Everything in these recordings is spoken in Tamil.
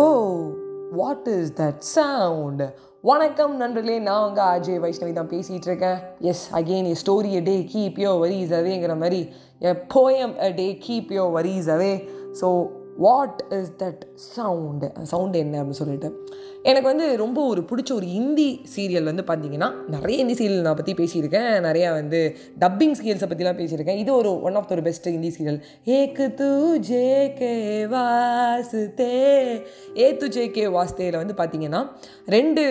O what is that sound வணக்கம் நண்பர்களே நான் உங்கள் அஜய் வைஷ்ணவி தான் பேசிகிட்டு இருக்கேன். Yes again a story a day keep your worries அவேங்கிற மாதிரி a poem a day keep your worries away so what is that sound அந்த சவுண்டு என்ன அப்படின்னு சொல்லிட்டு. எனக்கு வந்து ரொம்ப ஒரு பிடிச்ச ஒரு ஹிந்தி சீரியல் வந்து பார்த்தீங்கன்னா நிறைய ஹிந்தி சீரியல் நான் பற்றி பேசியிருக்கேன். நிறையா வந்து டப்பிங் சீரியல்ஸை பற்றிலாம் பேசியிருக்கேன். இது ஒரு ஒன் ஆஃப் த ஒரு பெஸ்ட் ஹிந்தி சீரியல் ஏக்கு தூ ஜே கே வாஸ்தே ஏ து ஜே கே வாஸ்தேயில் வந்து பார்த்தீங்கன்னா ரெண்டு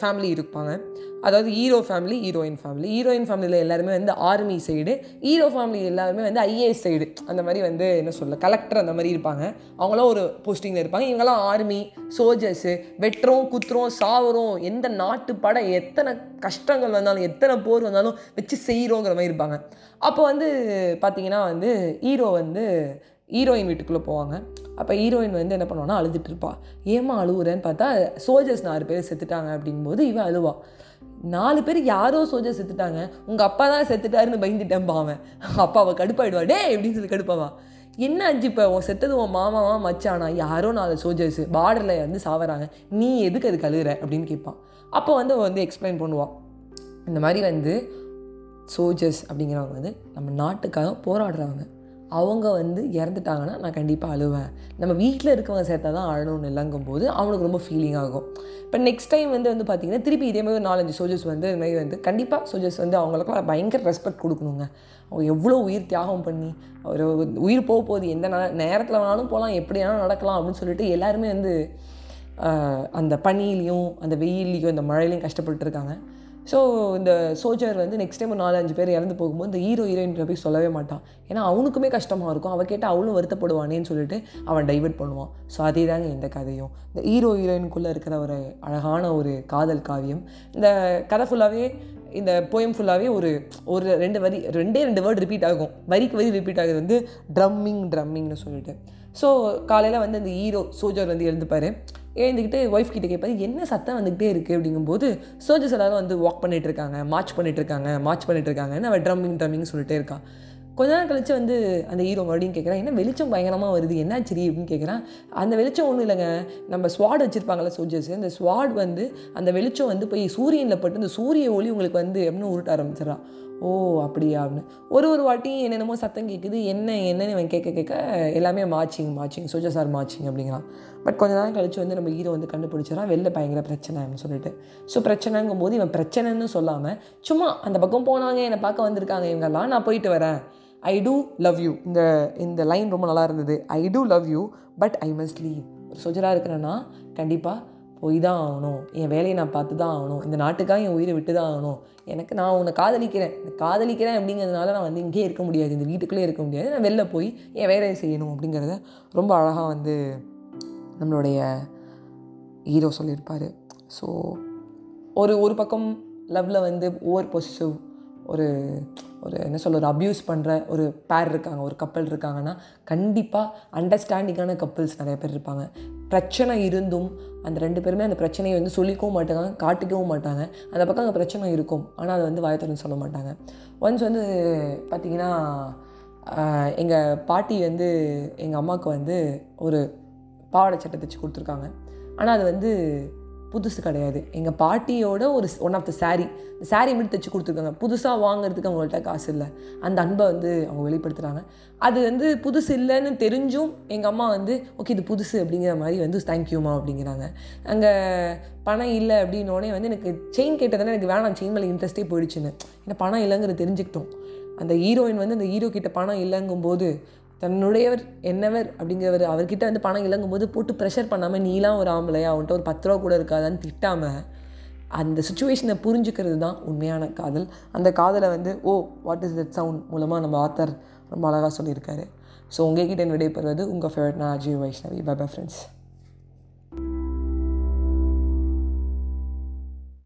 ஃபேமிலி இருப்பாங்க. அதாவது hero family heroine family heroine ஃபேமிலியில் எல்லாருமே வந்து ஆர்மி சைடு ஹீரோ ஃபேமிலி எல்லாருமே வந்து ஐஏஎஸ் சைடு அந்த மாதிரி வந்து என்ன சொல்ல கலெக்டர் அந்த மாதிரி இருப்பாங்க. அவங்களாம் ஒரு போஸ்டிங்கில் இருப்பாங்க. இவங்கெல்லாம் ஆர்மி சோல்ஜர்ஸு வெட்டுறோம் குத்துறோம் சாவுறோம் எந்த நாட்டு படம் எத்தனை கஷ்டங்கள் வந்தாலும் எத்தனை போர் வந்தாலும் வச்சு செய்கிறோங்கிற மாதிரி இருப்பாங்க. அப்போ வந்து பார்த்தீங்கன்னா வந்து ஹீரோ வந்து ஹீரோயின் வீட்டுக்குள்ளே போவாங்க. அப்போ ஹீரோயின் வந்து என்ன பண்ணுவான்னா அழுதுட்டு இருப்பா. ஏமா அழுகுறேன்னு பார்த்தா சோல்ஜர்ஸ் நாலு பேர் செத்துட்டாங்க அப்படிங்கும்போது இவன் அழுவா. நாலு பேர் யாரோ சோல்ஜர் செத்துட்டாங்க. உங்கள் அப்பா தான் செத்துட்டாருன்னு பயந்துட்டேன் பாவன் அப்பா அவள் கடுப்பாயிடுவா. டே அப்படின்னு சொல்லி கடுப்பாவா. என்ன ஆச்சு இப்போ உன் செத்தது உன் மாமாவா மச்சானா? யாரோ நாலு சோல்ஜர்ஸ் பார்டரில் வந்து சாவறாங்க. நீ எதுக்கு அது கழுகுற அப்படின்னு கேட்பான். அப்போ வந்து அவள் வந்து எக்ஸ்பிளைன் பண்ணுவாள் இந்த மாதிரி வந்து சோல்ஜர்ஸ் அப்படிங்கிறவங்க வந்து நம்ம நாட்டுக்காக போராடுறவங்க. அவங்க வந்து இறந்துட்டாங்கன்னா நான் கண்டிப்பாக அழுவேன். நம்ம வீட்டில் இருக்கவங்க சேர்த்தா தான் அழணும்னு இல்லைங்கும் போது அவனுக்கு ரொம்ப ஃபீலிங் ஆகும். இப்போ நெக்ஸ்ட் டைம் வந்து வந்து பார்த்திங்கன்னா திருப்பி இதே மாதிரி ஒரு நாலஞ்சு சோல்ஜர்ஸ் வந்து இது மாதிரி வந்து கண்டிப்பாக சோல்ஜர்ஸ் வந்து அவங்களுக்குலாம் பயங்கர ரெஸ்பெக்ட் கொடுக்கணுங்க. அவங்க எவ்வளோ உயிர் தியாகம் பண்ணி ஒரு உயிர் போக போகுது எந்த நேரத்தில் வேணாலும் போகலாம் எப்படி வேணாலும் நடக்கலாம் அப்படின்னு சொல்லிட்டு எல்லாருமே வந்து அந்த பனியிலையும் அந்த வெயில்லையும் அந்த மழையிலையும் கஷ்டப்பட்டு இருக்காங்க. ஸோ இந்த சோல்ஜர் வந்து நெக்ஸ்ட் டைம் ஒரு நாலு அஞ்சு பேர் இறந்து போகும்போது இந்த ஹீரோ ஹீரோயின் போய் சொல்லவே மாட்டான். ஏன்னா அவனுக்குமே கஷ்டமாக இருக்கும். அவள் கேட்டால் அவளும் வருத்தப்படுவானேன்னு சொல்லிட்டு அவன் டைவெர்ட் பண்ணுவான். ஸோ அதே தாங்க இந்த கதையும். இந்த ஹீரோ ஹீரோயினுக்குள்ளே இருக்கிற ஒரு அழகான ஒரு காதல் காவியம். இந்த கதை ஃபுல்லாகவே இந்த போயம் ஃபுல்லாகவே ஒரு ஒரு ரெண்டு வரி ரெண்டே ரெண்டு வேர்டு ரிப்பீட் ஆகும். வரிக்கு வரி ரிப்பீட் ஆகுது வந்து ட்ரம்மிங் ட்ரம்மிங்னு சொல்லிட்டு. ஸோ காலையில் வந்து அந்த ஹீரோ சோஜர் வந்து எழுந்துப்பார். எழுந்துக்கிட்டு ஒய்ஃப் கிட்டே கேட்பாரு என்ன சத்தம் வந்துக்கிட்டே இருக்குது அப்படிங்கும்போது சோஜர்ஸ் எல்லாரும் வந்து வாக் பண்ணிகிட்டு இருக்காங்க மார்ச் பண்ணிகிட்டு இருக்காங்க மார்ச் பண்ணிகிட்ருக்காங்கன்னு அவள் ட்ரம்மிங் ட்ரம்மிங் சொல்லிட்டே இருக்கான் கொஞ்ச நேரம் கழிச்சு வந்து அந்த ஹீரோ மறுபடியும் கேட்குறான் என்ன வெளிச்சம் பயங்கரமாக வருது? என்னாச்சு அப்படின்னு கேட்குறான். அந்த வெளிச்சம் ஒன்றும் இல்லைங்க. நம்ம ஸ்வாட் வச்சுருப்பாங்களே சோல்ஜர்ஸ் அந்த ஸ்வாட் வந்து அந்த வெளிச்சம் வந்து போய் சூரியனில் பட்டு அந்த சூரிய ஒளி உங்களுக்கு வந்து எப்படின்னு உருட்ட ஆரம்பிச்சிடறான் ஓ அப்படியா அப்படின்னு ஒரு ஒரு வாட்டி என்னென்னமோ சத்தம் கேட்குது என்ன என்னன்னு இவன் கேட்க கேட்க எல்லாமே matching matching Suja sir matching அப்படிங்கிறான். பட் கொஞ்ச நேரம் கழிச்சு வந்து நம்ம ஹீரோ வந்து கண்டுபிடிச்சிடறான் வெளில பயங்கர பிரச்சனைன்னு சொல்லிட்டு. ஸோ பிரச்சனைங்கும் போது இவன் பிரச்சனைன்னு சொல்லாமல் சும்மா அந்த பக்கம் போனாங்க என்னை பார்க்க வந்திருக்காங்க. இவங்கெல்லாம் நான் போயிட்டு வரேன். ஐ டூ லவ் யூ இந்த இந்த லைன் ரொம்ப நல்லா இருந்தது. I do love you but I must leave ஒரு சோஜராக இருக்கிறேன்னா கண்டிப்பாக போய் தான் ஆகணும். என் வேலையை நான் பார்த்து தான் ஆகணும். இந்த நாட்டுக்காக என் உயிரை விட்டு தான் ஆகணும். எனக்கு நான் உன்னை காதலிக்கிறேன். காதலிக்கிறேன் அப்படிங்கிறதுனால நான் வந்து இங்கேயே இருக்க முடியாது. இந்த வீட்டுக்குள்ளே இருக்க முடியாது. நான் வெளில போய் என் வேலையை செய்யணும் அப்படிங்கிறத ரொம்ப அழகாக வந்து நம்மளுடைய ஹீரோ சொல்லியிருப்பார். ஸோ ஒரு ஒரு பக்கம் லவ்வில் வந்து ஓவர் பொசிசிவ் ஒரு ஒரு என்ன சொல்ல ஒரு அப்யூஸ் பண்ணுற ஒரு பேர் இருக்காங்க ஒரு கப்பல் இருக்காங்கன்னா கண்டிப்பாக அண்டர்ஸ்டாண்டிங்கான கப்பல்ஸ் நிறைய பேர் இருப்பாங்க. பிரச்சனை இருந்தும் அந்த ரெண்டு பேருமே அந்த பிரச்சனையை வந்து சொல்லிக்கவும் மாட்டாங்க காட்டிக்கவும் மாட்டாங்க. அந்த பக்கம் அங்கே பிரச்சனை இருக்கும் ஆனால் அதை வந்து வாயத்தரன்னு சொல்ல மாட்டாங்க. ஒன்ஸ் வந்து பார்த்திங்கன்னா எங்கள் பாட்டி வந்து எங்கள் அம்மாவுக்கு வந்து ஒரு பாவாடை சட்டை தைச்சி கொடுத்துருக்காங்க. ஆனால் அது வந்து புதுசு கிடையாது. எங்கள் பாட்டியோட ஒரு ஒன் ஆஃப் த சாரீ இந்த சாரீ மட்டும் தைச்சி கொடுத்துருக்காங்க. புதுசாக வாங்குறதுக்கு அவங்கள்ட்ட காசு இல்லை. அந்த அன்பை வந்து அவங்க வெளிப்படுத்துகிறாங்க அது வந்து புதுசு இல்லைன்னு தெரிஞ்சும் எங்கள் அம்மா வந்து ஓகே இது புதுசு அப்படிங்கிற மாதிரி வந்து தேங்க்யூமா அப்படிங்கிறாங்க. அங்கே பணம் இல்லை அப்படின்னோடனே வந்து எனக்கு செயின் கேட்டதானே எனக்கு வேணாம் செயின் மேலே இன்ட்ரெஸ்ட்டே போயிடுச்சுன்னு. ஏன்னா பணம் இல்லைங்கிறது தெரிஞ்சுக்கிட்டோம். அந்த ஹீரோயின் வந்து அந்த ஹீரோ கிட்ட பணம் இல்லைங்கும்போது தன்னுடையவர் என்னவர் அப்படிங்கிறவர் அவர்கிட்ட வந்து பணம் இல்லைங்கும்போது போட்டு ப்ரெஷர் பண்ணாமல் நீலாம் ஒரு ஆம்பளையா அவன்கிட்ட ஒரு பத்து ரூபா கூட இருக்காதான்னு திட்டாமல் அந்த சுச்சுவேஷனை புரிஞ்சுக்கிறது தான் உண்மையான காதல். அந்த காதலை வந்து oh what is that sound மூலமாக நம்ம ஆத்தர் ரொம்ப அழகாக சொல்லியிருக்காரு. ஸோ உங்ககிட்ட விடைபெறுவது உங்கள் ஃபேவரட் நான் Ajay Vaishnavi. Bye bye friends